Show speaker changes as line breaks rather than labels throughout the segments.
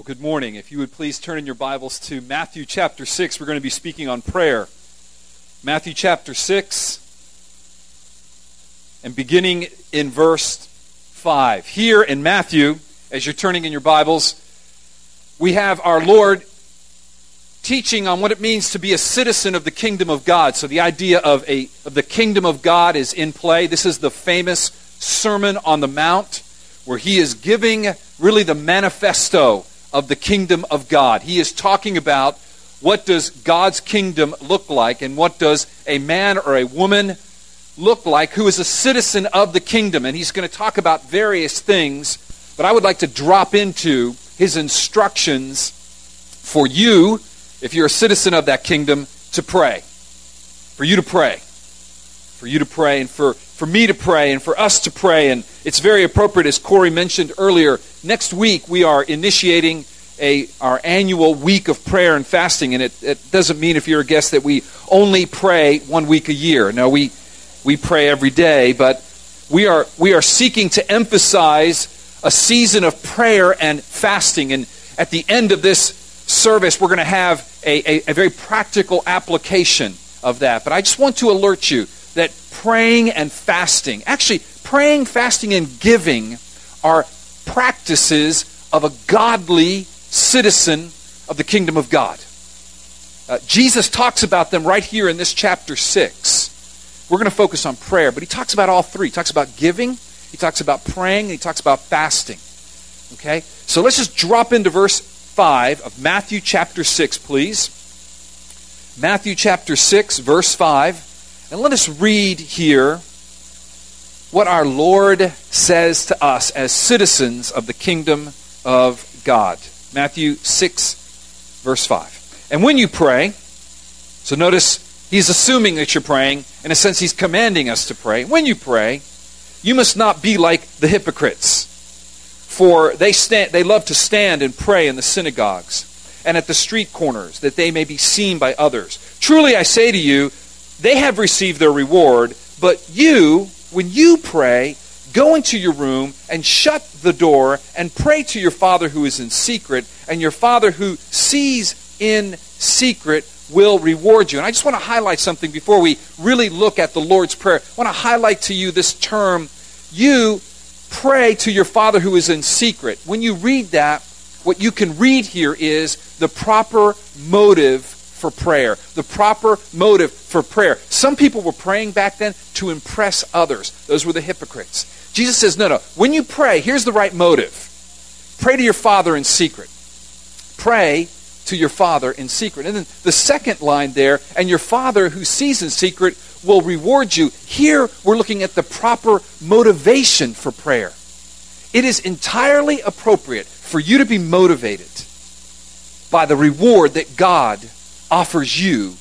Well, good morning. If you would please turn in your Bibles to Matthew chapter 6, we're going to be speaking on prayer. Matthew chapter 6, and beginning in verse 5. Here in Matthew, as you're turning in your Bibles, we have our Lord teaching on what it means to be a citizen of the kingdom of God. So the idea of, a, of the kingdom of God is in play. This is the famous Sermon on the Mount, where he is giving really the manifesto of the kingdom of God. He is talking about what does God's kingdom look like and what does a man or a woman look like who is a citizen of the kingdom. And he's going to talk about various things, but I would like to drop into his instructions for you, if you're a citizen of that kingdom, to pray. For you to pray. For you to pray and for, for me to pray and for us to pray. And it's very appropriate, as Corey mentioned earlier, Next week, we are initiating a, our annual week of prayer and fasting, and it, it doesn't mean, if you're a guest, that we only pray one week a year. No, we, we pray every day, but we are, we are seeking to emphasize a season of prayer and fasting. And at the end of this service, we're going to have a, a, a very practical application of that. But I just want to alert you that praying and fasting, actually, praying, fasting, and giving are practices of a godly citizen of the kingdom of God. Uh, Jesus talks about them right here in this chapter 6. We're going to focus on prayer, but he talks about all three. He talks about giving, he talks about praying, and he talks about fasting. Okay? So let's just drop into verse 5 of Matthew chapter 6, please. Matthew chapter 6, verse 5. And let us read here what our Lord says to us as citizens of the kingdom of God. Matthew 6, verse 5. And when you pray, so notice he's assuming that you're praying. In a sense, he's commanding us to pray. When you pray, you must not be like the hypocrites. For they, stand, they love to stand and pray in the synagogues and at the street corners, that they may be seen by others. Truly I say to you, they have received their reward, but you, when you pray, go into your room and shut the door and pray to your Father who is in secret, and your Father who sees in secret will reward you. And I just want to highlight something before we really look at the Lord's Prayer. I want to highlight to you this term, you pray to your Father who is in secret. When you read that, what you can read here is the proper motive for prayer, the proper motive for prayer. Some people were praying back then to impress others. Those were the hypocrites. Jesus says, no, no. When you pray, here's the right motive pray to your Father in secret. Pray to your Father in secret. And then the second line there, and your Father who sees in secret will reward you. Here we're looking at the proper motivation for prayer. It is entirely appropriate for you to be motivated by the reward that God offers you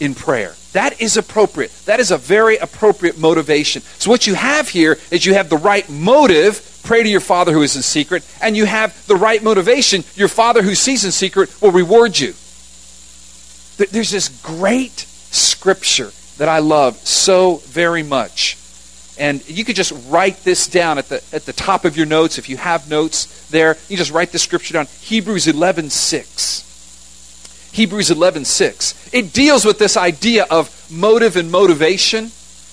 in prayer. That is appropriate. That is a very appropriate motivation. So, what you have here is you have the right motive, pray to your Father who is in secret, and you have the right motivation, your Father who sees in secret will reward you. There's this great scripture that I love so very much. And you could just write this down at the, at the top of your notes if you have notes there. You just write the scripture down. Hebrews 11 6. Hebrews 11:6. It deals with this idea of motive and motivation.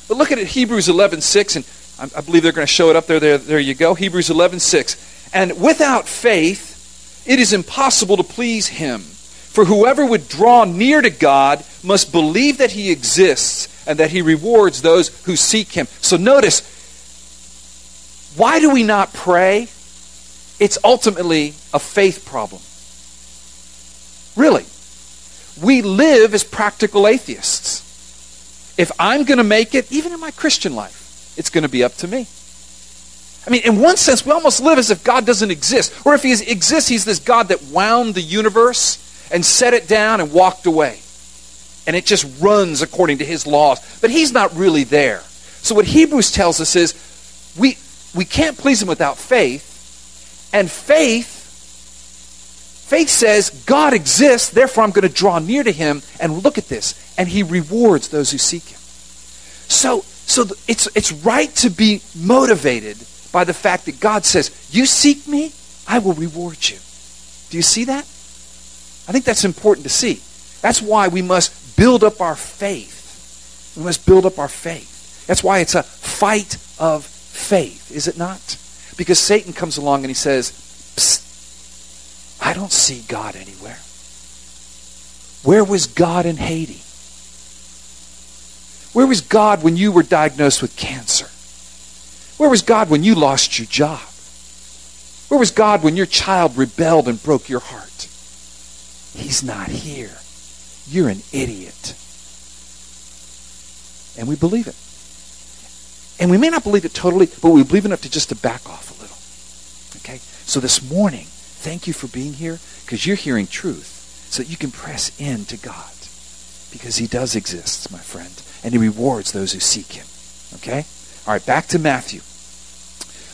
But look at it, Hebrews 11:6, and I, I believe they're going to show it up there. There, there you go. Hebrews 11:6. And without faith, it is impossible to please Him. For whoever would draw near to God must believe that He exists and that He rewards those who seek Him. So notice, why do we not pray? It's ultimately a faith problem. Really we live as practical atheists. If I'm going to make it, even in my Christian life, it's going to be up to me. I mean, in one sense, we almost live as if God doesn't exist. Or if He exists, He's this God that wound the universe and set it down and walked away. And it just runs according to His laws. But He's not really there. So what Hebrews tells us is we, we can't please Him without faith. And faith Faith says God exists, therefore I'm going to draw near to him and look at this. And he rewards those who seek him. So, so it's, it's right to be motivated by the fact that God says, You seek me, I will reward you. Do you see that? I think that's important to see. That's why we must build up our faith. We must build up our faith. That's why it's a fight of faith, is it not? Because Satan comes along and he says, I don't see God anywhere. Where was God in Haiti? Where was God when you were diagnosed with cancer? Where was God when you lost your job? Where was God when your child rebelled and broke your heart? He's not here. You're an idiot. And we believe it. And we may not believe it totally, but we believe enough to just to back off a little. Okay? So this morning, thank you for being here because you're hearing truth so that you can press in to God because he does exist, my friend, and he rewards those who seek him. Okay? All right, back to Matthew.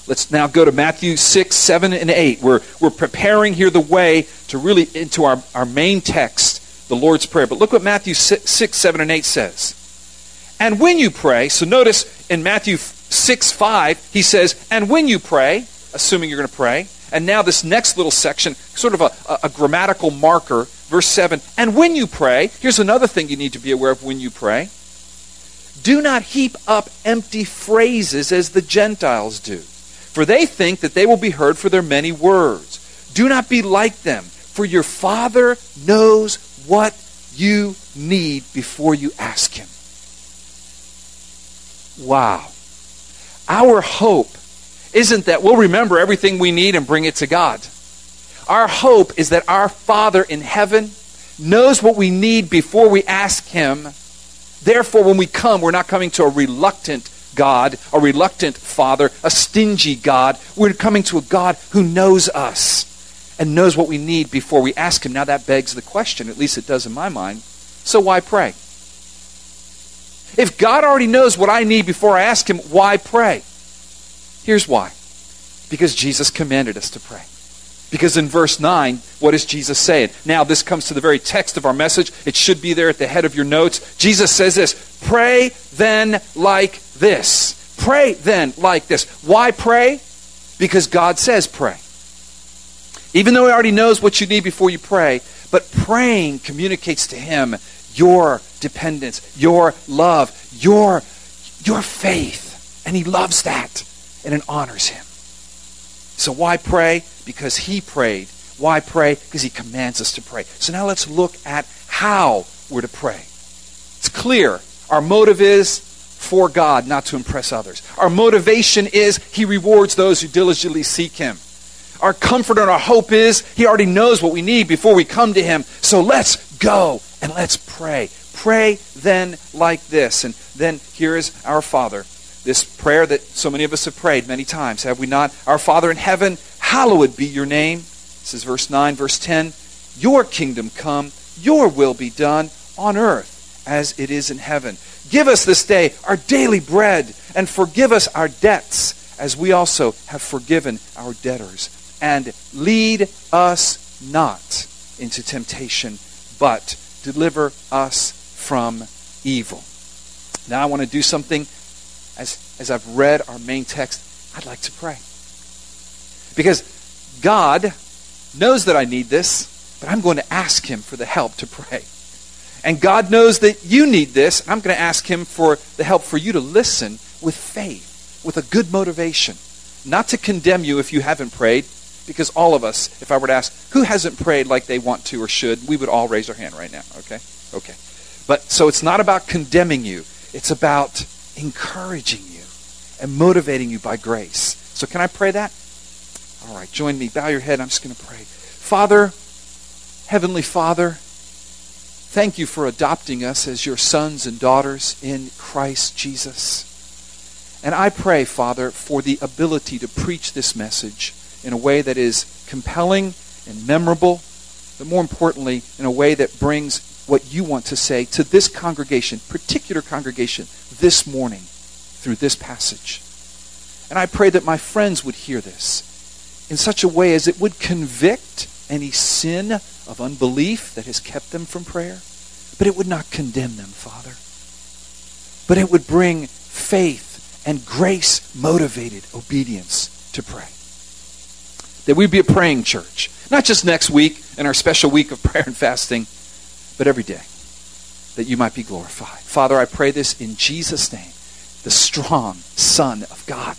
Let's now go to Matthew 6, 7, and 8. We're, we're preparing here the way to really into our, our main text, the Lord's Prayer. But look what Matthew 6, 6, 7, and 8 says. And when you pray, so notice in Matthew 6, 5, he says, And when you pray, assuming you're going to pray, and now this next little section, sort of a, a, a grammatical marker, verse 7, And when you pray, here's another thing you need to be aware of when you pray. Do not heap up empty phrases as the Gentiles do for they think that they will be heard for their many words. Do not be like them, for your Father knows what you need before you ask Him. Wow. Our hope isn't that we'll remember everything we need and bring it to God. Our hope is that our Father in heaven knows what we need before we ask Him. Therefore, when we come, we're not coming to a reluctant God, a reluctant Father, a stingy God. We're coming to a God who knows us and knows what we need before we ask Him. Now, that begs the question, at least it does in my mind so why pray? If God already knows what I need before I ask Him, why pray? Here's why because Jesus commanded us to pray. Because in verse 9, what is Jesus saying? Now, this comes to the very text of our message. It should be there at the head of your notes. Jesus says this Pray then like this. Pray then like this. Why pray? Because God says pray. Even though He already knows what you need before you pray, but praying communicates to Him your dependence, your love, your, your faith. And He loves that, and it honors Him. So why pray? Because He prayed. Why pray? Because He commands us to pray. So now let's look at how we're to pray. It's clear. Our motive is for God, not to impress others. Our motivation is He rewards those who diligently seek Him. Our comfort and our hope is He already knows what we need before we come to Him. So let's go and let's pray. Pray then like this. And then here is our Father. This prayer that so many of us have prayed many times, have we not? Our Father in heaven, hallowed be your name. This is verse 9, verse 10. Your kingdom come, your will be done on earth as it is in heaven. Give us this day our daily bread, and forgive us our debts, as we also have forgiven our debtors. And lead us not into temptation, but deliver us from evil. Now I want to do something. As, as I've read our main text, I'd like to pray. Because God knows that I need this, but I'm going to ask Him for the help to pray. And God knows that you need this. I'm going to ask Him for the help for you to listen with faith, with a good motivation. Not to condemn you if you haven't prayed, because all of us, if I were to ask, who hasn't prayed like they want to or should, we would all raise our hand right now, okay? Okay. But so it's not about condemning you, it's about encouraging you and motivating you by grace. So can I pray that? All right, join me. Bow your head. I'm just going to pray. Father, Heavenly Father, Thank you for adopting us as your sons and daughters in Christ Jesus. And I pray, Father, for the ability to preach this message in a way that is compelling and memorable, but more importantly, in a way that brings what you want to say to this congregation, particular congregation, this morning through this passage. And I pray that my friends would hear this in such a way as it would convict any sin of unbelief that has kept them from prayer, but it would not condemn them, Father. But it would bring faith and grace motivated obedience to pray. That we'd be a praying church. Not just next week in our special week of prayer and fasting, but every day, that you might be glorified. Father, I pray this in Jesus' name, the strong Son of God,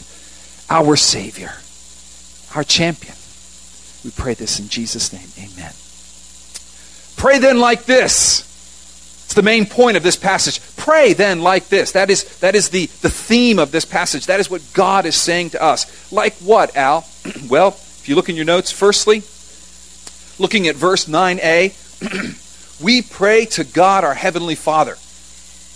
our Savior, our champion. We pray this in Jesus' name. Amen. Pray then like this. It's the main point of this passage. Pray then like this. That is, that is the, the theme of this passage. That is what God is saying to us. Like what, Al? well, if you look in your notes, firstly, looking at verse 9a, we pray to God our Heavenly Father.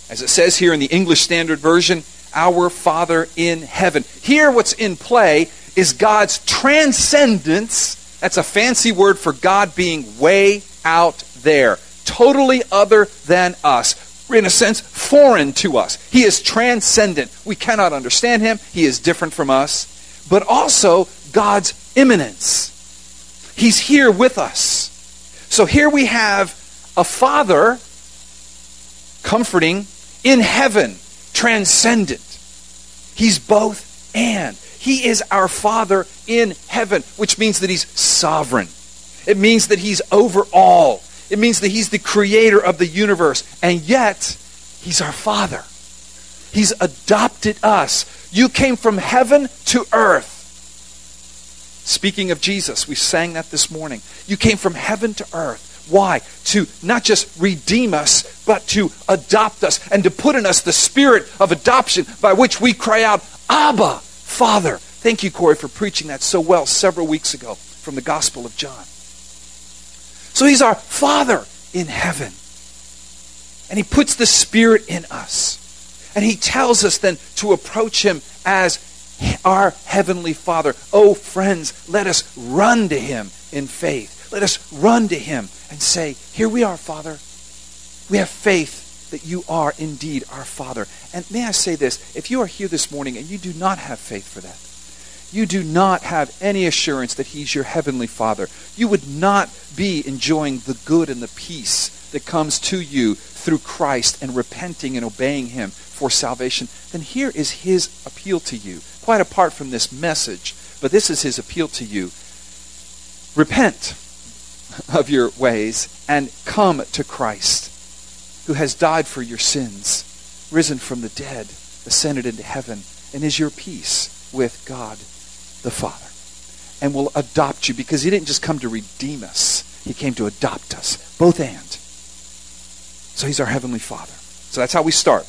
As it says here in the English Standard Version, our Father in heaven. Here, what's in play is God's transcendence. That's a fancy word for God being way out there, totally other than us. In a sense, foreign to us. He is transcendent. We cannot understand him. He is different from us. But also God's immanence. He's here with us. So here we have a father comforting in heaven, transcendent. He's both and. He is our Father in heaven, which means that He's sovereign. It means that He's over all. It means that He's the creator of the universe. And yet, He's our Father. He's adopted us. You came from heaven to earth. Speaking of Jesus, we sang that this morning. You came from heaven to earth. Why? To not just redeem us, but to adopt us and to put in us the spirit of adoption by which we cry out, Abba, Father. Thank you, Corey, for preaching that so well several weeks ago from the Gospel of John. So he's our Father in heaven. And he puts the Spirit in us. And he tells us then to approach him as our Heavenly Father. Oh, friends, let us run to Him in faith. Let us run to Him and say, Here we are, Father. We have faith that you are indeed our Father. And may I say this if you are here this morning and you do not have faith for that, you do not have any assurance that He's your Heavenly Father, you would not be enjoying the good and the peace that comes to you through Christ and repenting and obeying Him for salvation, then here is His appeal to you quite apart from this message, but this is his appeal to you. Repent of your ways and come to Christ, who has died for your sins, risen from the dead, ascended into heaven, and is your peace with God the Father. And will adopt you because he didn't just come to redeem us, he came to adopt us. Both and. So he's our Heavenly Father. So that's how we start.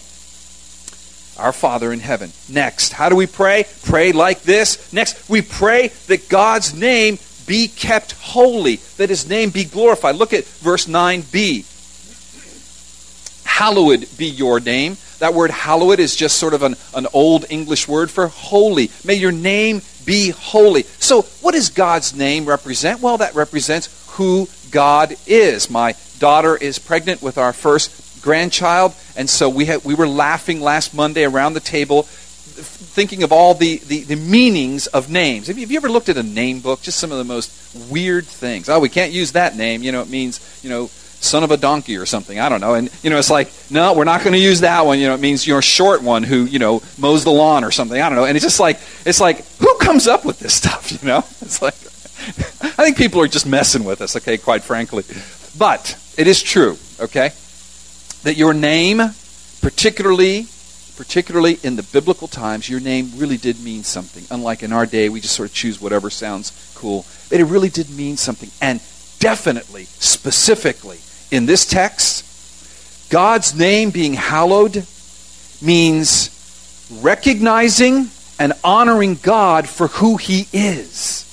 Our Father in heaven. Next, how do we pray? Pray like this. Next, we pray that God's name be kept holy, that his name be glorified. Look at verse 9b. Hallowed be your name. That word hallowed is just sort of an, an old English word for holy. May your name be holy. So, what does God's name represent? Well, that represents who God is. My daughter is pregnant with our first grandchild, and so we, had, we were laughing last Monday around the table thinking of all the, the, the, meanings of names. Have you, have you, ever looked at a name book? Just some of the most weird things. Oh, we can't use that name. You know, it means, you know, son of a donkey or something. I don't know. And, you know, it's like, no, we're not going to use that one. You know, it means you're a short one who, you know, mows the lawn or something. I don't know. And it's just like, it's like, who comes up with this stuff, you know? It's like, I think people are just messing with us, okay, quite frankly. But it is true, okay? that your name, particularly particularly in the biblical times, your name really did mean something. Unlike in our day, we just sort of choose whatever sounds cool. But it really did mean something. And definitely, specifically, in this text, God's name being hallowed means recognizing and honoring God for who He is.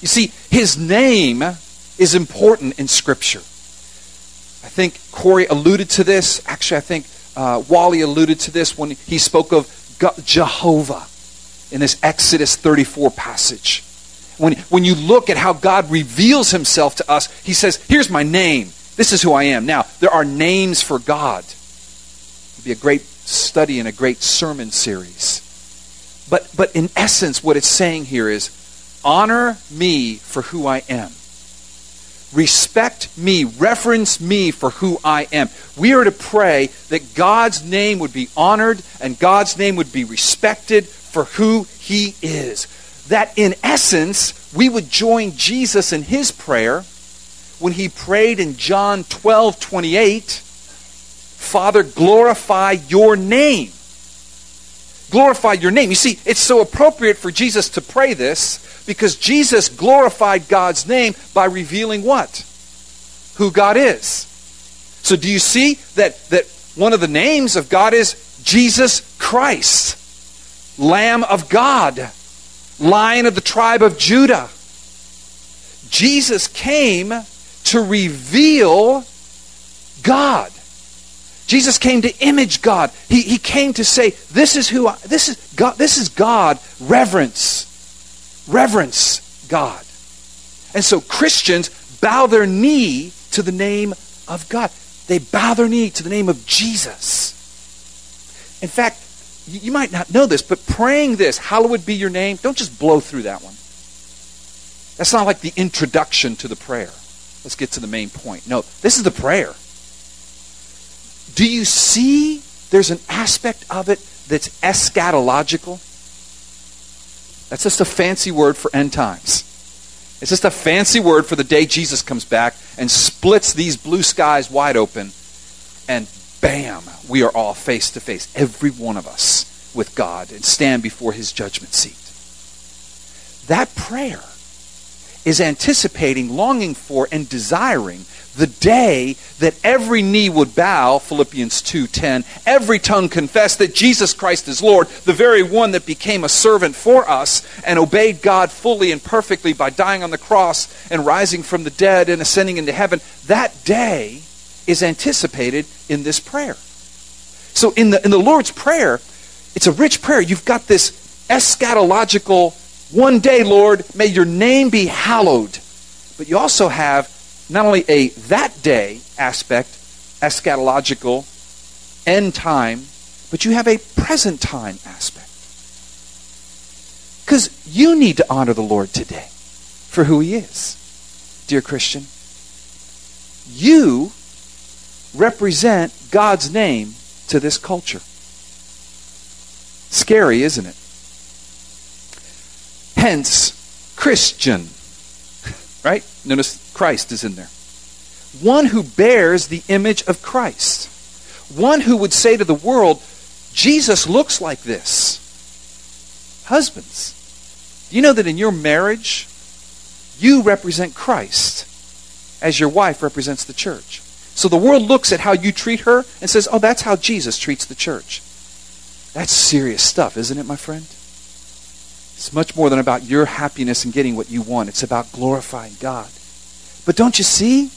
You see, His name is important in Scripture. I think Corey alluded to this. Actually, I think uh, Wally alluded to this when he spoke of Jehovah in this Exodus 34 passage. When, when you look at how God reveals himself to us, he says, Here's my name. This is who I am. Now, there are names for God. it would be a great study and a great sermon series. But, but in essence, what it's saying here is honor me for who I am respect me, reverence me for who I am. We are to pray that God's name would be honored and God's name would be respected for who he is. That in essence we would join Jesus in his prayer when he prayed in John 12 28, Father, glorify your name. Glorify your name. You see, it's so appropriate for Jesus to pray this because Jesus glorified God's name by revealing what? Who God is. So do you see that, that one of the names of God is Jesus Christ, Lamb of God, Lion of the tribe of Judah. Jesus came to reveal God. Jesus came to image God. He, he came to say, This is who I, this is God, this is God. Reverence. Reverence God. And so Christians bow their knee to the name of God. They bow their knee to the name of Jesus. In fact, you might not know this, but praying this, hallowed be your name, don't just blow through that one. That's not like the introduction to the prayer. Let's get to the main point. No, this is the prayer. Do you see there's an aspect of it that's eschatological? That's just a fancy word for end times. It's just a fancy word for the day Jesus comes back and splits these blue skies wide open, and bam, we are all face to face, every one of us, with God and stand before his judgment seat. That prayer is anticipating, longing for, and desiring the day that every knee would bow, Philippians 2:10, every tongue confess that Jesus Christ is Lord, the very one that became a servant for us and obeyed God fully and perfectly by dying on the cross and rising from the dead and ascending into heaven. That day is anticipated in this prayer. So in the in the Lord's prayer, it's a rich prayer. You've got this eschatological one day, Lord, may your name be hallowed. But you also have not only a that day aspect, eschatological, end time, but you have a present time aspect. Because you need to honor the Lord today for who he is, dear Christian. You represent God's name to this culture. Scary, isn't it? Hence, Christian. Right? Notice Christ is in there. One who bears the image of Christ. One who would say to the world, Jesus looks like this. Husbands, do you know that in your marriage, you represent Christ as your wife represents the church? So the world looks at how you treat her and says, oh, that's how Jesus treats the church. That's serious stuff, isn't it, my friend? It's much more than about your happiness and getting what you want. It's about glorifying God. But don't you see?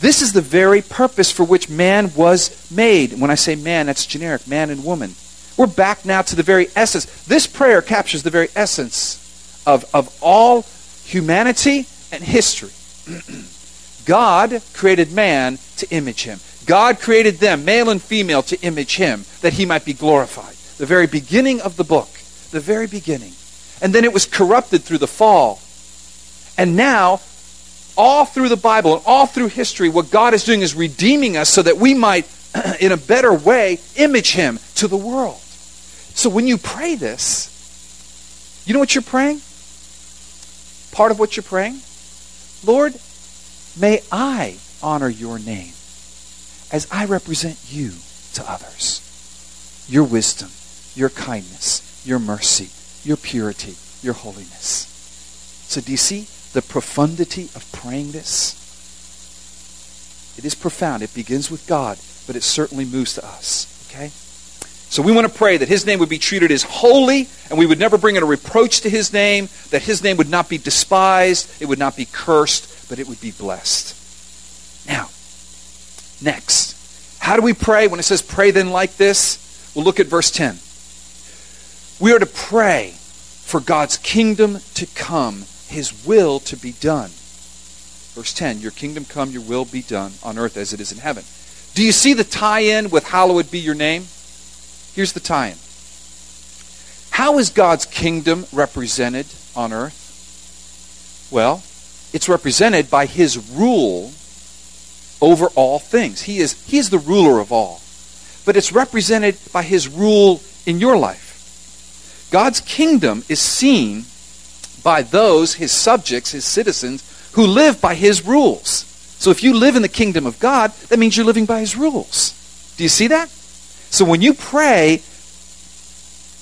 This is the very purpose for which man was made. When I say man, that's generic man and woman. We're back now to the very essence. This prayer captures the very essence of, of all humanity and history. God created man to image him. God created them, male and female, to image him, that he might be glorified. The very beginning of the book. The very beginning. And then it was corrupted through the fall. And now, all through the Bible and all through history, what God is doing is redeeming us so that we might, in a better way, image Him to the world. So when you pray this, you know what you're praying? Part of what you're praying? Lord, may I honor your name as I represent you to others. Your wisdom, your kindness, your mercy, your purity, your holiness. So, do you see the profundity of praying this? It is profound. It begins with God, but it certainly moves to us. Okay? So we want to pray that His name would be treated as holy, and we would never bring in a reproach to His name, that His name would not be despised, it would not be cursed, but it would be blessed. Now, next. How do we pray when it says pray then like this? We'll look at verse 10. We are to pray for God's kingdom to come, his will to be done. Verse 10 Your kingdom come, your will be done on earth as it is in heaven. Do you see the tie in with hallowed be your name? Here's the tie in. How is God's kingdom represented on earth? Well, it's represented by his rule over all things. He is, he is the ruler of all. But it's represented by his rule in your life. God's kingdom is seen by those, his subjects, his citizens, who live by his rules. So if you live in the kingdom of God, that means you're living by his rules. Do you see that? So when you pray,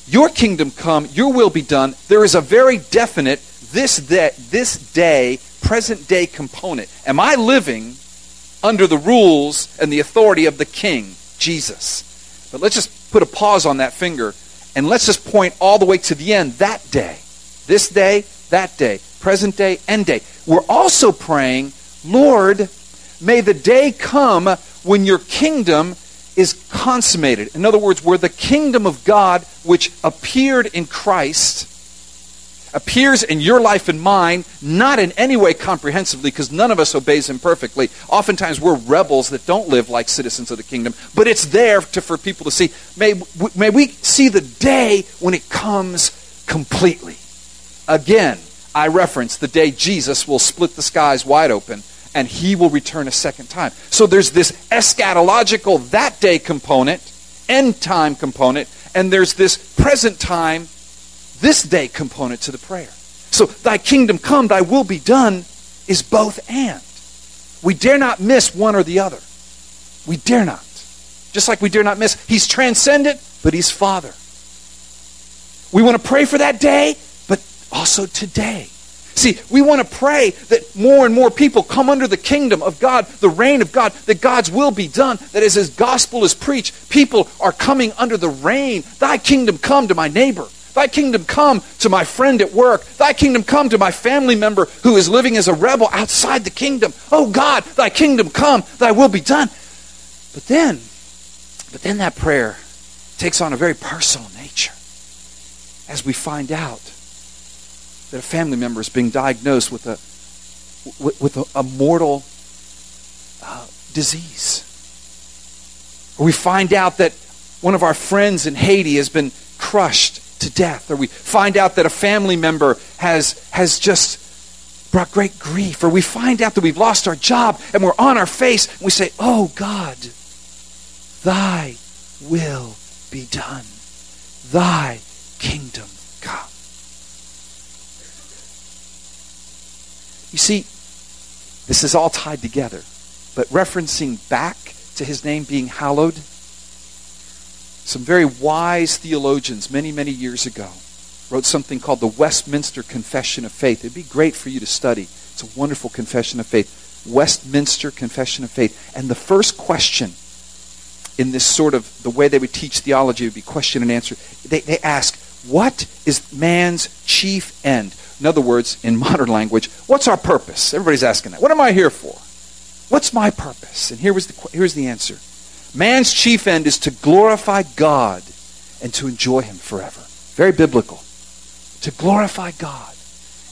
your kingdom come, your will be done, there is a very definite this day, this day, present day component. Am I living under the rules and the authority of the king, Jesus? But let's just put a pause on that finger and let's just point all the way to the end, that day. This day, that day, present day, end day. We're also praying, Lord, may the day come when your kingdom is consummated. In other words, where the kingdom of God, which appeared in Christ, appears in your life and mine, not in any way comprehensively, because none of us obeys him perfectly. Oftentimes we're rebels that don't live like citizens of the kingdom, but it's there to, for people to see. May, may we see the day when it comes completely. Again, I reference the day Jesus will split the skies wide open and he will return a second time. So there's this eschatological that day component, end time component, and there's this present time, this day component to the prayer. So thy kingdom come, thy will be done is both and. We dare not miss one or the other. We dare not. Just like we dare not miss, he's transcendent, but he's Father. We want to pray for that day, but also today. See, we want to pray that more and more people come under the kingdom of God, the reign of God, that God's will be done, that as His gospel is preached, people are coming under the reign. Thy kingdom come to my neighbor. Thy kingdom come to my friend at work. Thy kingdom come to my family member who is living as a rebel outside the kingdom. Oh God, thy kingdom come, thy will be done. But then, but then that prayer takes on a very personal nature as we find out that a family member is being diagnosed with a with, with a, a, mortal uh, disease. Or we find out that one of our friends in Haiti has been crushed to death. Or we find out that a family member has, has just brought great grief. Or we find out that we've lost our job and we're on our face and we say, Oh God, thy will be done. Thy kingdom come. You see, this is all tied together. But referencing back to his name being hallowed, some very wise theologians many, many years ago wrote something called the Westminster Confession of Faith. It'd be great for you to study. It's a wonderful confession of faith. Westminster Confession of Faith. And the first question in this sort of the way they would teach theology would be question and answer. They, they ask, what is man's chief end? In other words, in modern language, what's our purpose? Everybody's asking that. What am I here for? What's my purpose? And here was the, here's the answer Man's chief end is to glorify God and to enjoy Him forever. Very biblical. To glorify God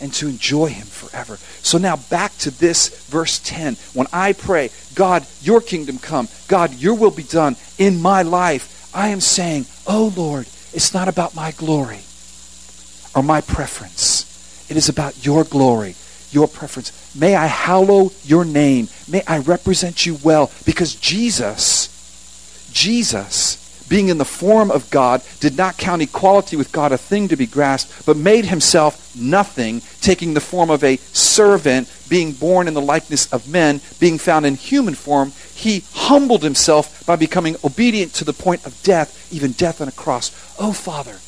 and to enjoy Him forever. So now back to this verse 10. When I pray, God, your kingdom come, God, your will be done in my life, I am saying, Oh Lord, it's not about my glory or my preference. It is about your glory, your preference. May I hallow your name. May I represent you well because Jesus, Jesus, being in the form of God, did not count equality with God a thing to be grasped, but made himself nothing, taking the form of a servant, being born in the likeness of men, being found in human form. He humbled himself by becoming obedient to the point of death, even death on a cross. Oh, Father,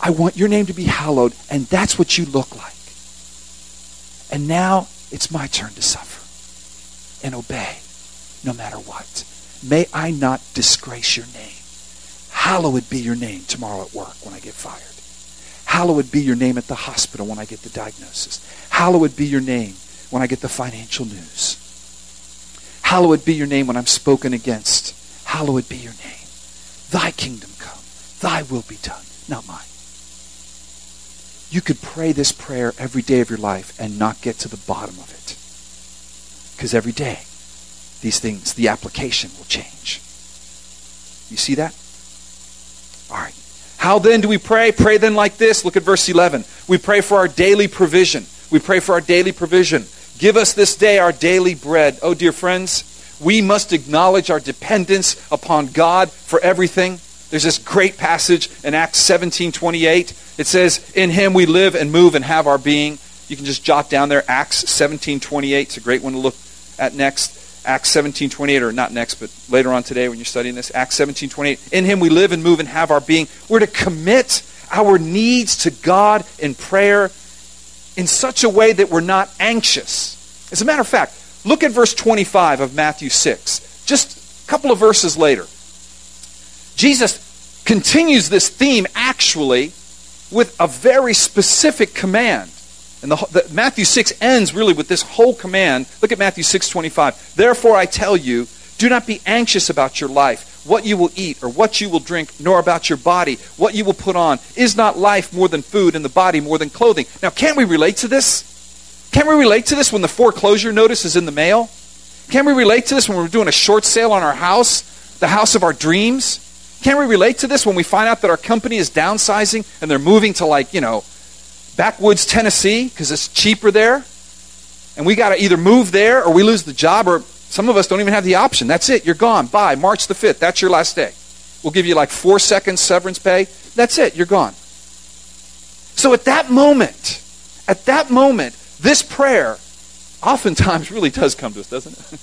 I want your name to be hallowed, and that's what you look like. And now it's my turn to suffer and obey no matter what. May I not disgrace your name. Hallowed be your name tomorrow at work when I get fired. Hallowed be your name at the hospital when I get the diagnosis. Hallowed be your name when I get the financial news. Hallowed be your name when I'm spoken against. Hallowed be your name. Thy kingdom come. Thy will be done, not mine. You could pray this prayer every day of your life and not get to the bottom of it. Because every day, these things, the application will change. You see that? All right. How then do we pray? Pray then like this. Look at verse 11. We pray for our daily provision. We pray for our daily provision. Give us this day our daily bread. Oh, dear friends, we must acknowledge our dependence upon God for everything. There's this great passage in Acts 17 28. It says, In him we live and move and have our being. You can just jot down there Acts 17 28. It's a great one to look at next. Acts 17 28, or not next, but later on today when you're studying this. Acts 17 28. In him we live and move and have our being. We're to commit our needs to God in prayer in such a way that we're not anxious. As a matter of fact, look at verse 25 of Matthew 6. Just a couple of verses later. Jesus continues this theme actually with a very specific command. And the, the, Matthew 6 ends really with this whole command. Look at Matthew 6:25. Therefore I tell you, do not be anxious about your life, what you will eat or what you will drink, nor about your body, what you will put on. Is not life more than food and the body more than clothing? Now, can't we relate to this? Can we relate to this when the foreclosure notice is in the mail? Can we relate to this when we're doing a short sale on our house, the house of our dreams? Can we relate to this when we find out that our company is downsizing and they're moving to like, you know, backwoods Tennessee because it's cheaper there? And we got to either move there or we lose the job or some of us don't even have the option. That's it. You're gone. Bye. March the 5th. That's your last day. We'll give you like four seconds severance pay. That's it. You're gone. So at that moment, at that moment, this prayer oftentimes really does come to us, doesn't it?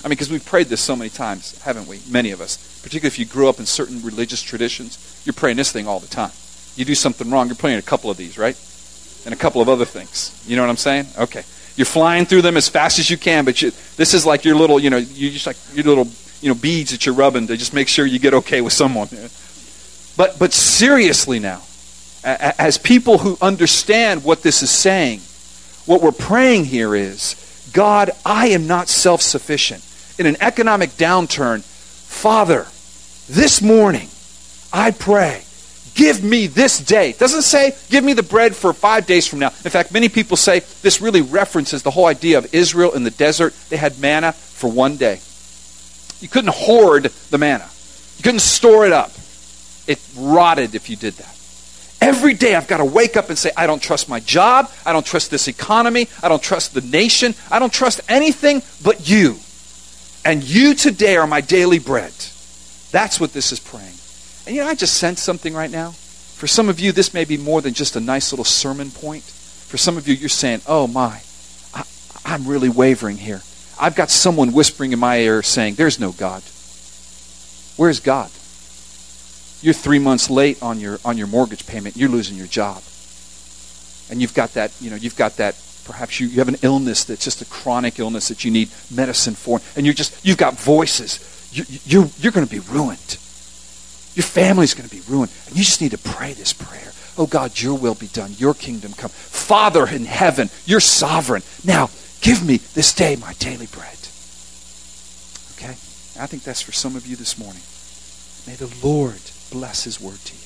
I mean, because we've prayed this so many times, haven't we? Many of us. Particularly if you grew up in certain religious traditions, you're praying this thing all the time. You do something wrong, you're praying a couple of these, right? And a couple of other things. You know what I'm saying? Okay. You're flying through them as fast as you can, but you, this is like your little, you know, you just like your little, you know, beads that you're rubbing to just make sure you get okay with someone. But but seriously now, as people who understand what this is saying, what we're praying here is, God, I am not self-sufficient. In an economic downturn, Father, this morning, I pray Give me this day. It doesn't say, give me the bread for five days from now. In fact, many people say this really references the whole idea of Israel in the desert. They had manna for one day. You couldn't hoard the manna, you couldn't store it up. It rotted if you did that. Every day I've got to wake up and say, I don't trust my job. I don't trust this economy. I don't trust the nation. I don't trust anything but you. And you today are my daily bread. That's what this is praying. And you know, I just sense something right now. For some of you, this may be more than just a nice little sermon point. For some of you, you're saying, oh my, I, I'm really wavering here. I've got someone whispering in my ear saying, there's no God. Where's God? You're three months late on your, on your mortgage payment. You're losing your job. And you've got that, you know, you've got that perhaps you, you have an illness that's just a chronic illness that you need medicine for and you're just you've got voices you, you're, you're going to be ruined your family's going to be ruined. And you just need to pray this prayer. Oh God, your will be done. Your kingdom come. Father in heaven, you're sovereign. Now, give me this day my daily bread. Okay? I think that's for some of you this morning. May the Lord bless his word to you.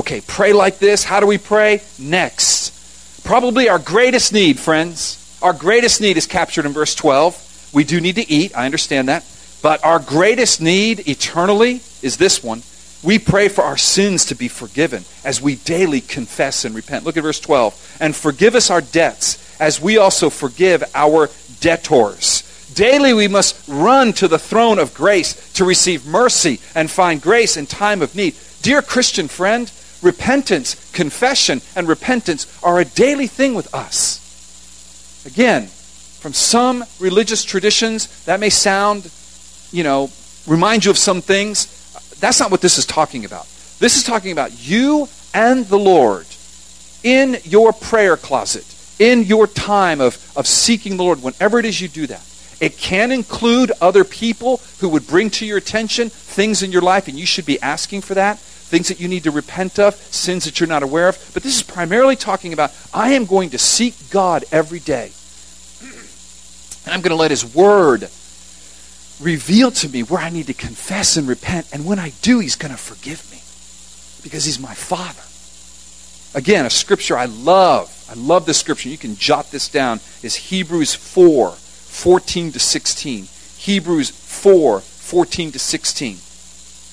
Okay, pray like this. How do we pray? Next. Probably our greatest need, friends. Our greatest need is captured in verse 12. We do need to eat. I understand that. But our greatest need eternally is this one. We pray for our sins to be forgiven as we daily confess and repent. Look at verse 12. And forgive us our debts as we also forgive our debtors. Daily we must run to the throne of grace to receive mercy and find grace in time of need. Dear Christian friend, repentance, confession, and repentance are a daily thing with us. Again, from some religious traditions, that may sound you know, remind you of some things. That's not what this is talking about. This is talking about you and the Lord in your prayer closet, in your time of, of seeking the Lord, whenever it is you do that. It can include other people who would bring to your attention things in your life, and you should be asking for that, things that you need to repent of, sins that you're not aware of. But this is primarily talking about I am going to seek God every day. And I'm going to let His Word reveal to me where I need to confess and repent. And when I do, He's going to forgive me because He's my Father. Again, a scripture I love, I love this scripture. You can jot this down, is Hebrews 4 14 to 16. Hebrews 4 14 to 16.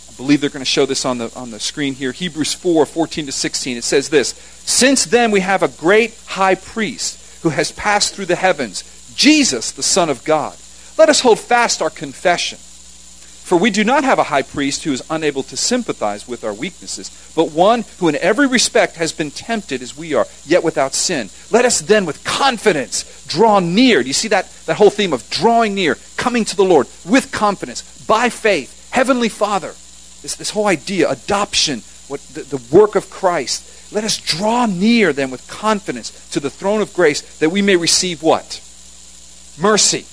I believe they're going to show this on the, on the screen here. Hebrews 4 14 to 16. It says this Since then we have a great high priest who has passed through the heavens, Jesus, the Son of God. Let us hold fast our confession. For we do not have a high priest who is unable to sympathize with our weaknesses, but one who in every respect has been tempted as we are, yet without sin. Let us then with confidence draw near. Do you see that, that whole theme of drawing near, coming to the Lord with confidence, by faith, Heavenly Father? This, this whole idea, adoption, what the, the work of Christ. Let us draw near then with confidence to the throne of grace that we may receive what? Mercy.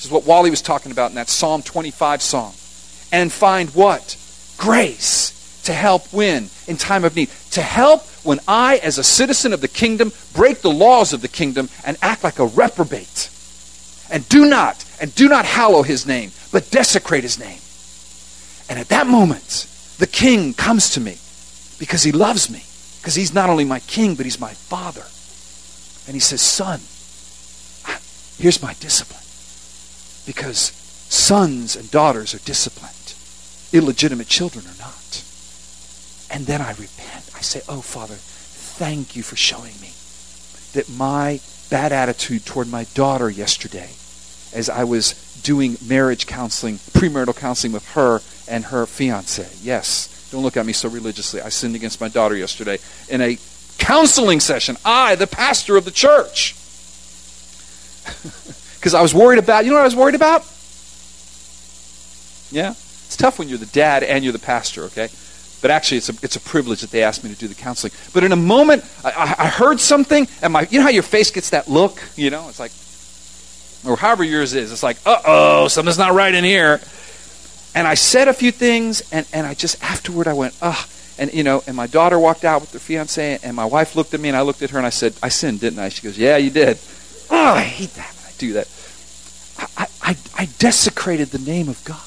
This is what Wally was talking about in that Psalm 25 song and find what? Grace to help when in time of need. To help when I, as a citizen of the kingdom, break the laws of the kingdom and act like a reprobate. And do not, and do not hallow his name, but desecrate his name. And at that moment, the king comes to me because he loves me. Because he's not only my king, but he's my father. And he says, Son, here's my discipline. Because sons and daughters are disciplined illegitimate children are not. And then I repent. I say, Oh, Father, thank you for showing me that my bad attitude toward my daughter yesterday, as I was doing marriage counseling, premarital counseling with her and her fiance. Yes, don't look at me so religiously. I sinned against my daughter yesterday in a counseling session. I, the pastor of the church. Because I was worried about, you know what I was worried about? Yeah? It's tough when you're the dad and you're the pastor, okay? But actually, it's a, it's a privilege that they asked me to do the counseling. But in a moment, I, I heard something, and my, you know how your face gets that look? You know, it's like, or however yours is. It's like, uh oh, something's not right in here. And I said a few things, and, and I just, afterward, I went, ugh. And, you know, and my daughter walked out with her fiance, and my wife looked at me, and I looked at her, and I said, I sinned, didn't I? She goes, yeah, you did. Oh, I hate that do that. I, I, I desecrated the name of God.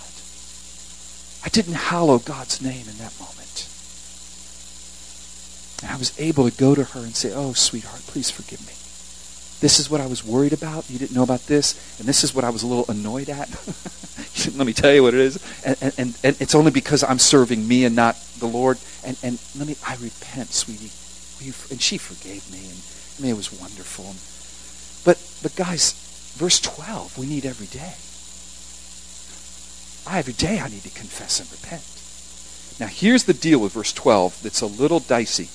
I didn't hallow God's name in that moment. And I was able to go to her and say, Oh, sweetheart, please forgive me. This is what I was worried about. You didn't know about this. And this is what I was a little annoyed at. let me tell you what it is. And, and, and it's only because I'm serving me and not the Lord. And, and let me, I repent, sweetie. And she forgave me. And I mean, it was wonderful. But, but guys, verse 12, we need every day. I, every day I need to confess and repent. Now, here's the deal with verse 12 that's a little dicey.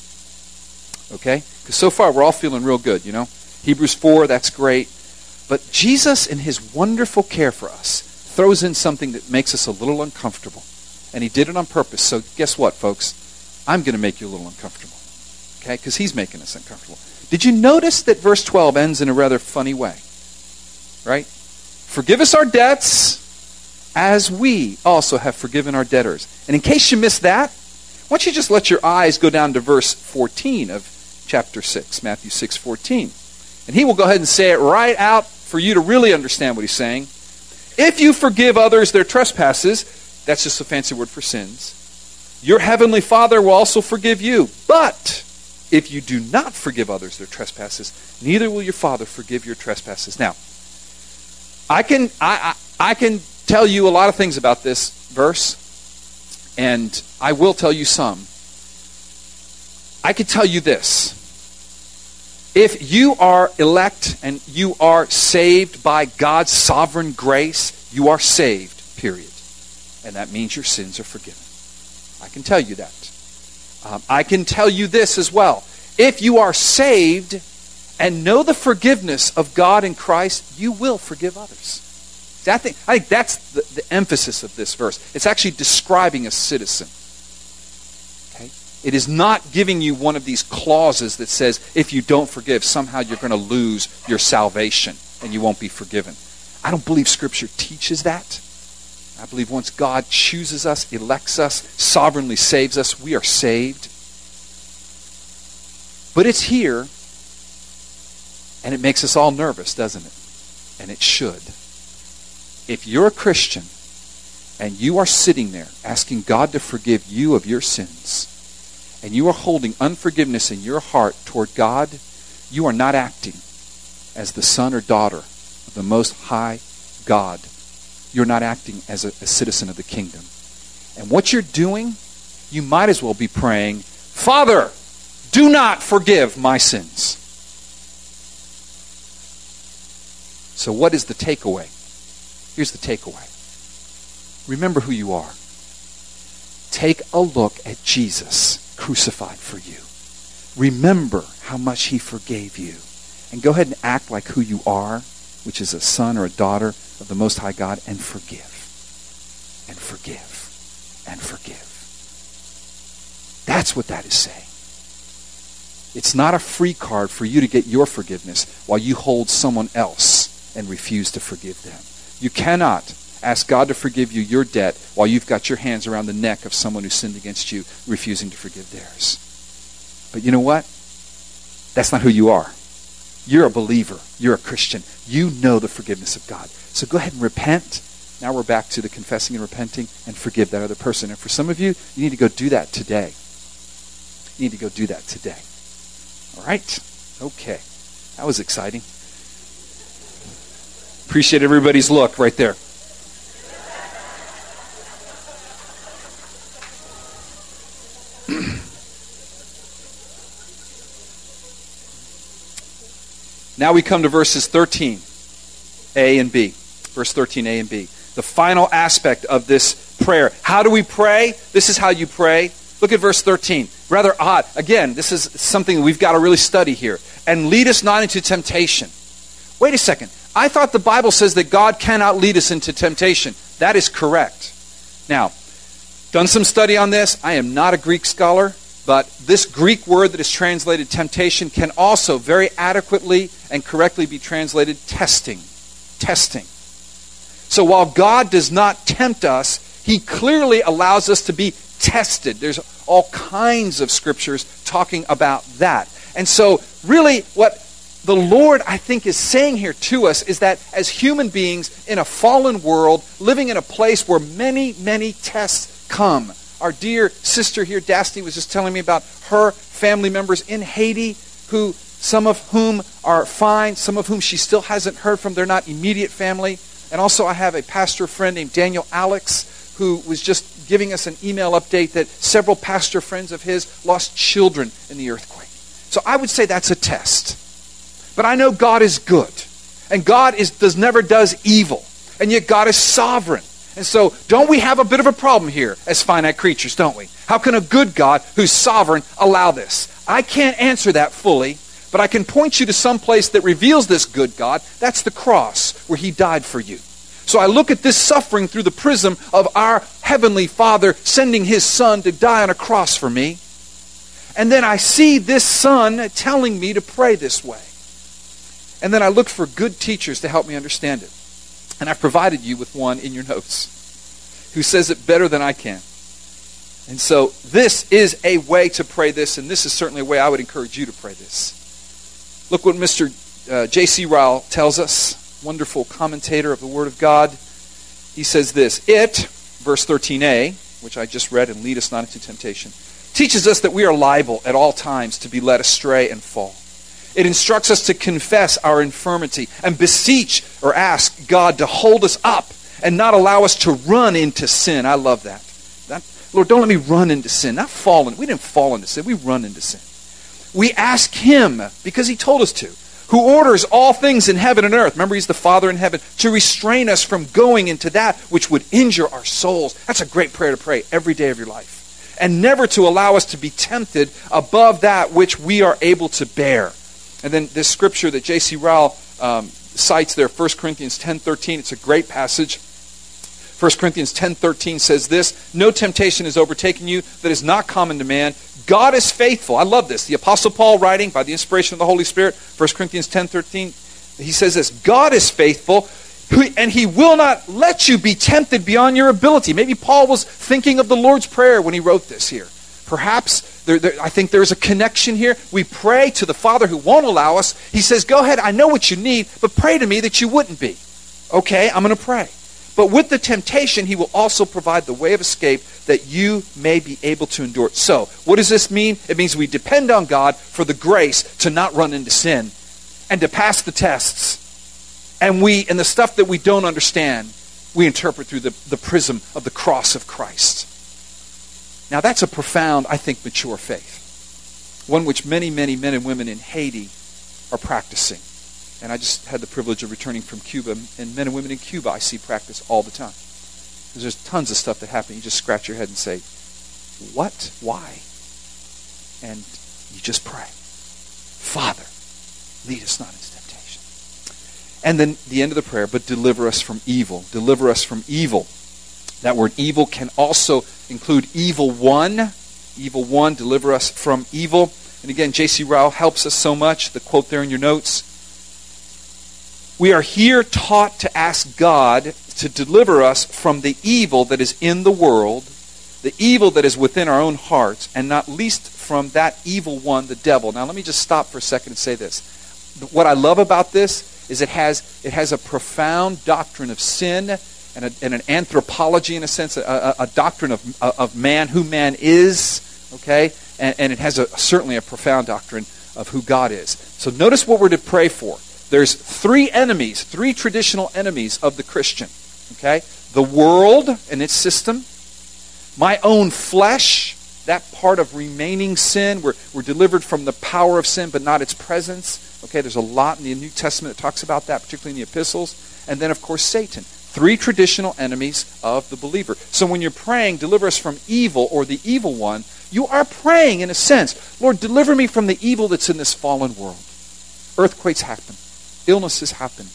Okay? Because so far we're all feeling real good, you know? Hebrews 4, that's great. But Jesus, in his wonderful care for us, throws in something that makes us a little uncomfortable. And he did it on purpose. So, guess what, folks? I'm going to make you a little uncomfortable. Okay? Because he's making us uncomfortable. Did you notice that verse 12 ends in a rather funny way? Right? Forgive us our debts as we also have forgiven our debtors. And in case you missed that, why don't you just let your eyes go down to verse 14 of chapter 6, Matthew 6 14. And he will go ahead and say it right out for you to really understand what he's saying. If you forgive others their trespasses, that's just a fancy word for sins, your heavenly Father will also forgive you. But if you do not forgive others their trespasses, neither will your Father forgive your trespasses. Now, I can I, I, I can tell you a lot of things about this verse, and I will tell you some. I could tell you this. If you are elect and you are saved by God's sovereign grace, you are saved, period. And that means your sins are forgiven. I can tell you that. Um, I can tell you this as well. If you are saved and know the forgiveness of God in Christ, you will forgive others. I think, I think that's the, the emphasis of this verse. It's actually describing a citizen. Okay? It is not giving you one of these clauses that says if you don't forgive, somehow you're going to lose your salvation and you won't be forgiven. I don't believe Scripture teaches that. I believe once God chooses us, elects us, sovereignly saves us, we are saved. But it's here, and it makes us all nervous, doesn't it? And it should if you're a Christian and you are sitting there asking God to forgive you of your sins, and you are holding unforgiveness in your heart toward God, you are not acting as the son or daughter of the Most High God. You're not acting as a, a citizen of the kingdom. And what you're doing, you might as well be praying, Father, do not forgive my sins. So, what is the takeaway? Here's the takeaway remember who you are. Take a look at Jesus crucified for you. Remember how much he forgave you. And go ahead and act like who you are, which is a son or a daughter of the Most High God, and forgive. And forgive. And forgive. That's what that is saying. It's not a free card for you to get your forgiveness while you hold someone else and refuse to forgive them. You cannot ask God to forgive you your debt while you've got your hands around the neck of someone who sinned against you, refusing to forgive theirs. But you know what? That's not who you are. You're a believer. You're a Christian. You know the forgiveness of God. So go ahead and repent. Now we're back to the confessing and repenting and forgive that other person. And for some of you, you need to go do that today. You need to go do that today. All right? Okay. That was exciting. Appreciate everybody's look right there. now we come to verses 13, A and B. Verse 13, A and B. The final aspect of this prayer. How do we pray? This is how you pray. Look at verse 13. Rather odd. Again, this is something we've got to really study here. And lead us not into temptation. Wait a second. I thought the Bible says that God cannot lead us into temptation. That is correct. Now, done some study on this. I am not a Greek scholar, but this Greek word that is translated temptation can also very adequately and correctly be translated testing. Testing. So while God does not tempt us, he clearly allows us to be tested. There's all kinds of scriptures talking about that. And so, really, what the Lord, I think, is saying here to us is that as human beings in a fallen world, living in a place where many, many tests come. Our dear sister here, Dastny, was just telling me about her family members in Haiti who some of whom are fine, some of whom she still hasn't heard from. They're not immediate family. And also, I have a pastor friend named Daniel Alex who was just giving us an email update that several pastor friends of his lost children in the earthquake. So I would say that's a test. But I know God is good. And God is, does never does evil. And yet God is sovereign. And so don't we have a bit of a problem here as finite creatures, don't we? How can a good God who's sovereign allow this? I can't answer that fully, but I can point you to some place that reveals this good God. That's the cross where he died for you. So I look at this suffering through the prism of our Heavenly Father sending His Son to die on a cross for me. And then I see this Son telling me to pray this way. And then I look for good teachers to help me understand it. And I've provided you with one in your notes who says it better than I can. And so this is a way to pray this, and this is certainly a way I would encourage you to pray this. Look what Mr. Uh, J.C. Ryle tells us wonderful commentator of the Word of God. He says this It, verse 13a, which I just read, and lead us not into temptation, teaches us that we are liable at all times to be led astray and fall. It instructs us to confess our infirmity and beseech or ask God to hold us up and not allow us to run into sin. I love that. that Lord, don't let me run into sin. Not fall in. We didn't fall into sin. We run into sin. We ask Him because He told us to who orders all things in heaven and earth. Remember, He's the Father in heaven, to restrain us from going into that which would injure our souls. That's a great prayer to pray every day of your life. And never to allow us to be tempted above that which we are able to bear. And then this scripture that J.C. Ryle um, cites there, 1 Corinthians 10.13, it's a great passage. 1 Corinthians 10:13 says this, "No temptation has overtaken you that is not common to man. God is faithful." I love this. The apostle Paul writing by the inspiration of the Holy Spirit, 1 Corinthians 10:13, he says this, "God is faithful, and he will not let you be tempted beyond your ability." Maybe Paul was thinking of the Lord's prayer when he wrote this here. Perhaps there, there, I think there's a connection here. We pray to the Father who won't allow us. He says, Go ahead, I know what you need, but pray to me that you wouldn't be. Okay, I'm going to pray. But with the temptation, he will also provide the way of escape that you may be able to endure it. So, what does this mean? It means we depend on God for the grace to not run into sin and to pass the tests. And we, and the stuff that we don't understand, we interpret through the, the prism of the cross of Christ. Now, that's a profound, I think, mature faith. One which many, many men and women in Haiti are practicing. And I just had the privilege of returning from Cuba, and men and women in Cuba I see practice all the time. There's tons of stuff that happens. You just scratch your head and say, What? Why? And you just pray. Father, lead us not into temptation. And then the end of the prayer, but deliver us from evil. Deliver us from evil. That word evil can also include evil one. Evil one, deliver us from evil. And again, J.C. Ryle helps us so much. The quote there in your notes. We are here taught to ask God to deliver us from the evil that is in the world, the evil that is within our own hearts, and not least from that evil one, the devil. Now, let me just stop for a second and say this. What I love about this is it has, it has a profound doctrine of sin and, a, and an anthropology, in a sense, a, a, doctrine of, of man, who man is, okay? And, and it has a, certainly a profound doctrine of who God is. So notice what we're to pray for. There's three enemies, three traditional enemies of the Christian. Okay? The world and its system, my own flesh, that part of remaining sin. We're, we're delivered from the power of sin, but not its presence. Okay, there's a lot in the New Testament that talks about that, particularly in the epistles. And then, of course, Satan. Three traditional enemies of the believer. So when you're praying, deliver us from evil or the evil one, you are praying in a sense, Lord, deliver me from the evil that's in this fallen world. Earthquakes happen, illnesses happen,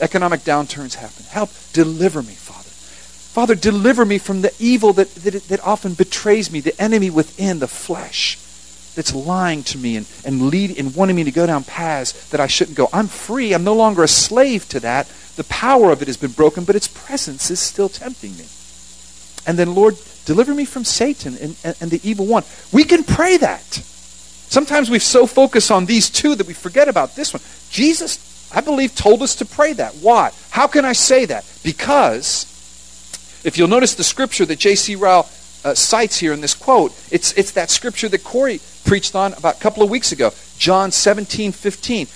economic downturns happen. Help deliver me, Father. Father, deliver me from the evil that, that, that often betrays me, the enemy within, the flesh that's lying to me and, and lead and wanting me to go down paths that I shouldn't go. I'm free. I'm no longer a slave to that. The power of it has been broken, but its presence is still tempting me. And then, Lord, deliver me from Satan and, and, and the evil one. We can pray that. Sometimes we so focus on these two that we forget about this one. Jesus, I believe, told us to pray that. Why? How can I say that? Because if you'll notice the scripture that J.C. Ryle uh, cites here in this quote, it's, it's that scripture that Corey preached on about a couple of weeks ago, John 17, 15.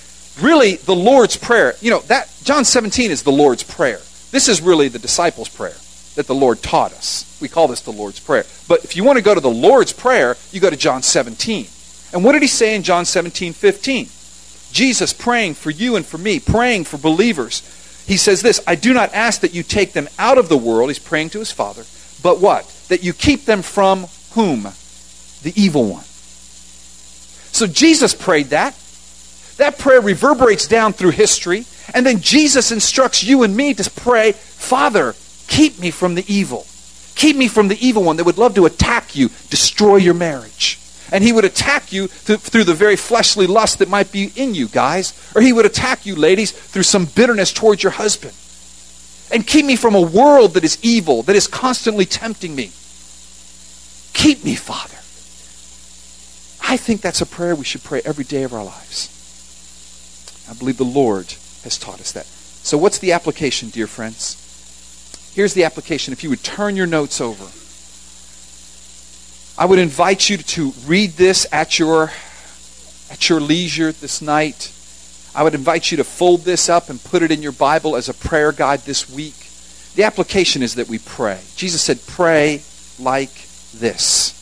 Really, the Lord's Prayer. You know, that John 17 is the Lord's Prayer. This is really the disciples' prayer that the Lord taught us. We call this the Lord's Prayer. But if you want to go to the Lord's Prayer, you go to John 17. And what did he say in John 17, 15? Jesus praying for you and for me, praying for believers he says this I do not ask that you take them out of the world. He's praying to his Father. But what? That you keep them from whom? The evil one. So Jesus prayed that. That prayer reverberates down through history. And then Jesus instructs you and me to pray, Father, keep me from the evil. Keep me from the evil one that would love to attack you, destroy your marriage. And he would attack you th- through the very fleshly lust that might be in you, guys. Or he would attack you, ladies, through some bitterness towards your husband. And keep me from a world that is evil, that is constantly tempting me. Keep me, Father. I think that's a prayer we should pray every day of our lives. I believe the Lord has taught us that. So, what's the application, dear friends? Here's the application. If you would turn your notes over. I would invite you to read this at your, at your leisure this night. I would invite you to fold this up and put it in your Bible as a prayer guide this week. The application is that we pray. Jesus said, Pray like this.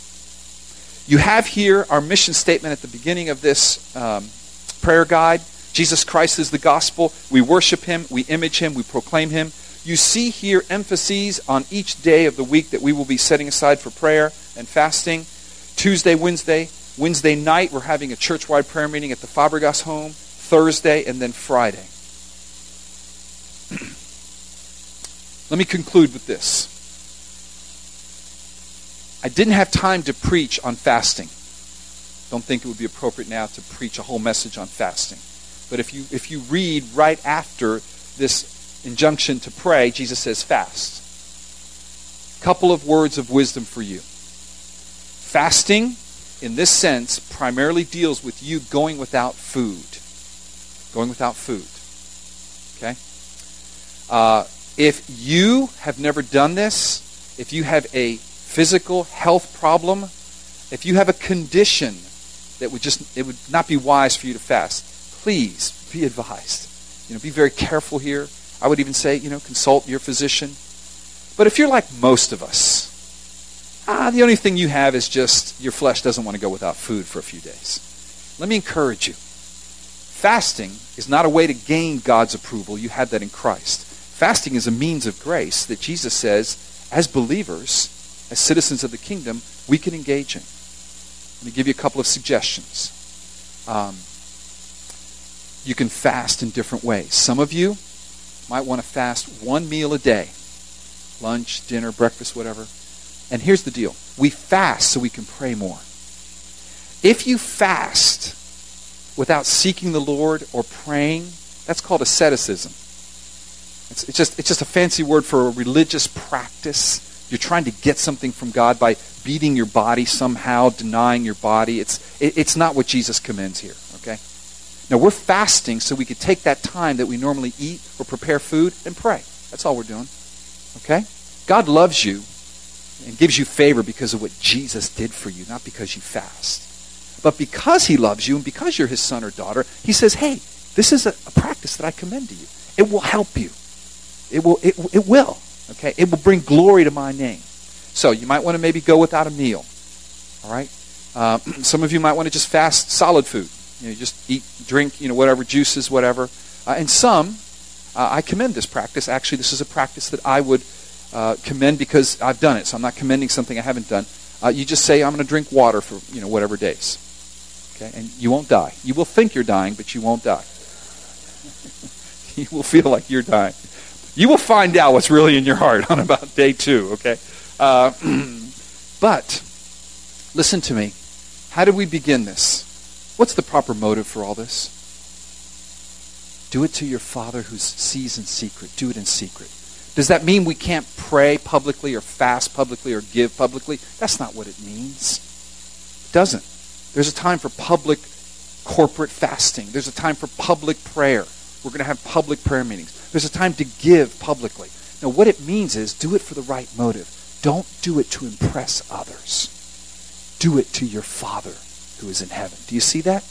You have here our mission statement at the beginning of this um, prayer guide. Jesus Christ is the gospel. We worship him, we image him, we proclaim him. You see here emphases on each day of the week that we will be setting aside for prayer and fasting. Tuesday, Wednesday, Wednesday night, we're having a church wide prayer meeting at the Fabregas home. Thursday, and then Friday. Let me conclude with this. I didn't have time to preach on fasting. Don't think it would be appropriate now to preach a whole message on fasting. But if you if you read right after this injunction to pray, Jesus says fast. Couple of words of wisdom for you. Fasting, in this sense, primarily deals with you going without food. Going without food. Okay? Uh, if you have never done this, if you have a physical health problem, if you have a condition that would just it would not be wise for you to fast, please be advised. You know, be very careful here. I would even say, you know, consult your physician. But if you're like most of us, ah, the only thing you have is just your flesh doesn't want to go without food for a few days. Let me encourage you. Fasting is not a way to gain God's approval. You have that in Christ. Fasting is a means of grace that Jesus says as believers, as citizens of the kingdom, we can engage in. Let me give you a couple of suggestions. Um, you can fast in different ways. Some of you might want to fast one meal a day lunch, dinner, breakfast, whatever. And here's the deal we fast so we can pray more. If you fast without seeking the Lord or praying, that's called asceticism. It's, it's, just, it's just a fancy word for a religious practice. You're trying to get something from God by beating your body somehow, denying your body. It's, it, it's not what Jesus commends here, okay? Now, we're fasting so we could take that time that we normally eat or prepare food and pray. That's all we're doing, okay? God loves you and gives you favor because of what Jesus did for you, not because you fast. But because he loves you and because you're his son or daughter, he says, hey, this is a, a practice that I commend to you. It will help you. It will, it, it will. Okay? It will bring glory to my name. So you might want to maybe go without a meal. All right? Uh, some of you might want to just fast solid food. You know, just eat, drink, you know, whatever, juices, whatever. Uh, and some, uh, I commend this practice. Actually, this is a practice that I would uh, commend because I've done it. So I'm not commending something I haven't done. Uh, you just say, I'm going to drink water for, you know, whatever days. Okay? And you won't die. You will think you're dying, but you won't die. you will feel like you're dying. You will find out what's really in your heart on about day two, okay? Uh, but, listen to me. How do we begin this? What's the proper motive for all this? Do it to your Father who sees in secret. Do it in secret. Does that mean we can't pray publicly or fast publicly or give publicly? That's not what it means. It doesn't. There's a time for public corporate fasting. There's a time for public prayer. We're going to have public prayer meetings. There's a time to give publicly. Now, what it means is do it for the right motive. Don't do it to impress others. Do it to your Father who is in heaven. Do you see that?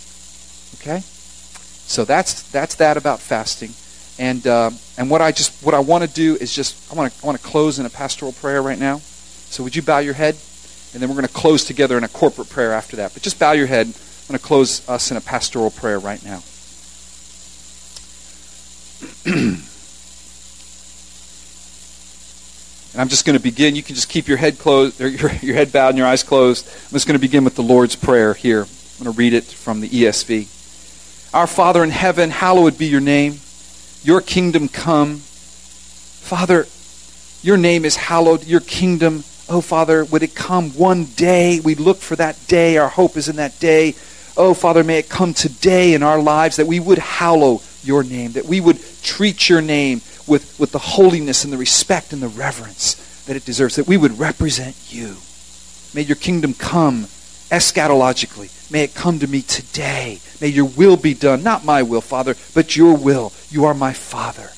Okay? So that's that's that about fasting. And uh, and what I just what I want to do is just I want to I want to close in a pastoral prayer right now. So would you bow your head? And then we're going to close together in a corporate prayer after that. But just bow your head. I'm going to close us in a pastoral prayer right now. and I'm just going to begin. You can just keep your head closed, or your, your head bowed and your eyes closed. I'm just going to begin with the Lord's Prayer here. I'm going to read it from the ESV. Our Father in heaven, hallowed be your name. Your kingdom come. Father, your name is hallowed. Your kingdom, oh Father, would it come one day? We look for that day. Our hope is in that day. Oh Father, may it come today in our lives that we would hallow your name, that we would treat your name with, with the holiness and the respect and the reverence that it deserves, that we would represent you. May your kingdom come eschatologically. May it come to me today. May your will be done. Not my will, Father, but your will. You are my Father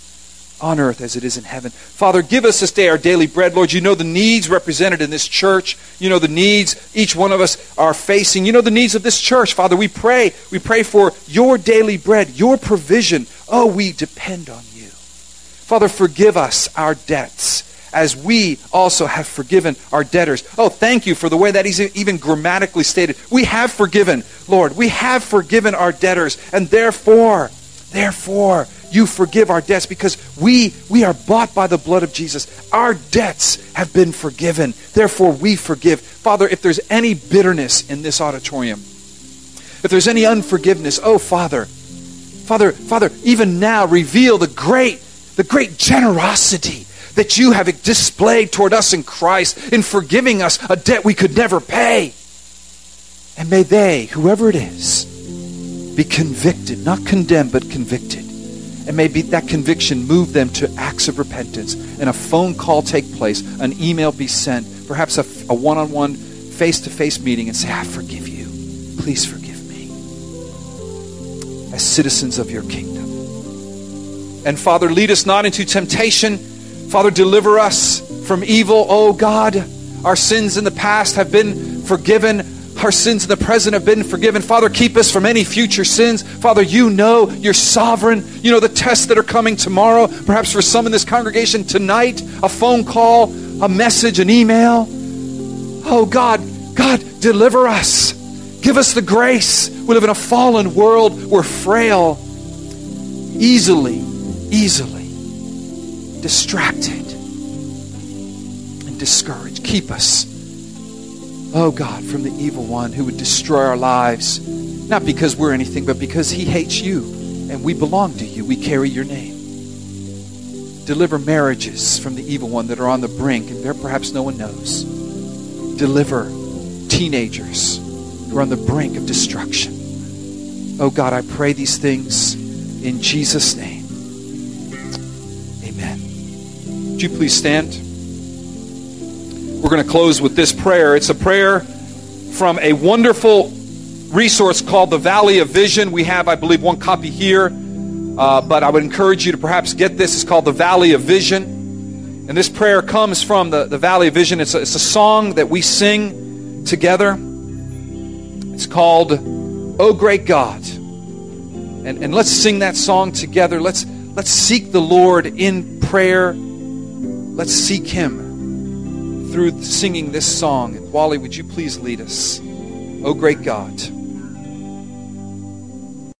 on earth as it is in heaven. Father, give us this day our daily bread. Lord, you know the needs represented in this church. You know the needs each one of us are facing. You know the needs of this church. Father, we pray. We pray for your daily bread, your provision. Oh, we depend on you. Father, forgive us our debts as we also have forgiven our debtors. Oh, thank you for the way that he's even grammatically stated. We have forgiven, Lord. We have forgiven our debtors, and therefore, therefore, you forgive our debts because we we are bought by the blood of Jesus. Our debts have been forgiven. Therefore we forgive. Father, if there's any bitterness in this auditorium, if there's any unforgiveness, oh Father, Father, Father, even now reveal the great the great generosity that you have displayed toward us in Christ in forgiving us a debt we could never pay. And may they, whoever it is, be convicted, not condemned, but convicted and maybe that conviction move them to acts of repentance and a phone call take place, an email be sent, perhaps a, a one-on-one face-to-face meeting and say, I forgive you. Please forgive me. As citizens of your kingdom. And Father, lead us not into temptation. Father, deliver us from evil. Oh God, our sins in the past have been forgiven. Our sins in the present have been forgiven. Father, keep us from any future sins. Father, you know you're sovereign. You know the tests that are coming tomorrow. Perhaps for some in this congregation tonight, a phone call, a message, an email. Oh God, God, deliver us. Give us the grace. We live in a fallen world. We're frail, easily, easily distracted. And discouraged. Keep us, oh God, from the evil one who would destroy our lives, not because we're anything, but because he hates you and we belong to you. We carry your name. Deliver marriages from the evil one that are on the brink and there perhaps no one knows. Deliver teenagers who are on the brink of destruction. Oh God, I pray these things in Jesus' name. Amen. Would you please stand? We're going to close with this prayer. It's a prayer from a wonderful resource called the Valley of Vision. We have, I believe, one copy here, uh, but I would encourage you to perhaps get this. It's called the Valley of Vision. And this prayer comes from the, the Valley of Vision. It's a, it's a song that we sing together. It's called Oh Great God. And, and let's sing that song together. Let's, let's seek the Lord in prayer. Let's seek Him through singing this song. And Wally, would you please lead us? Oh, great God.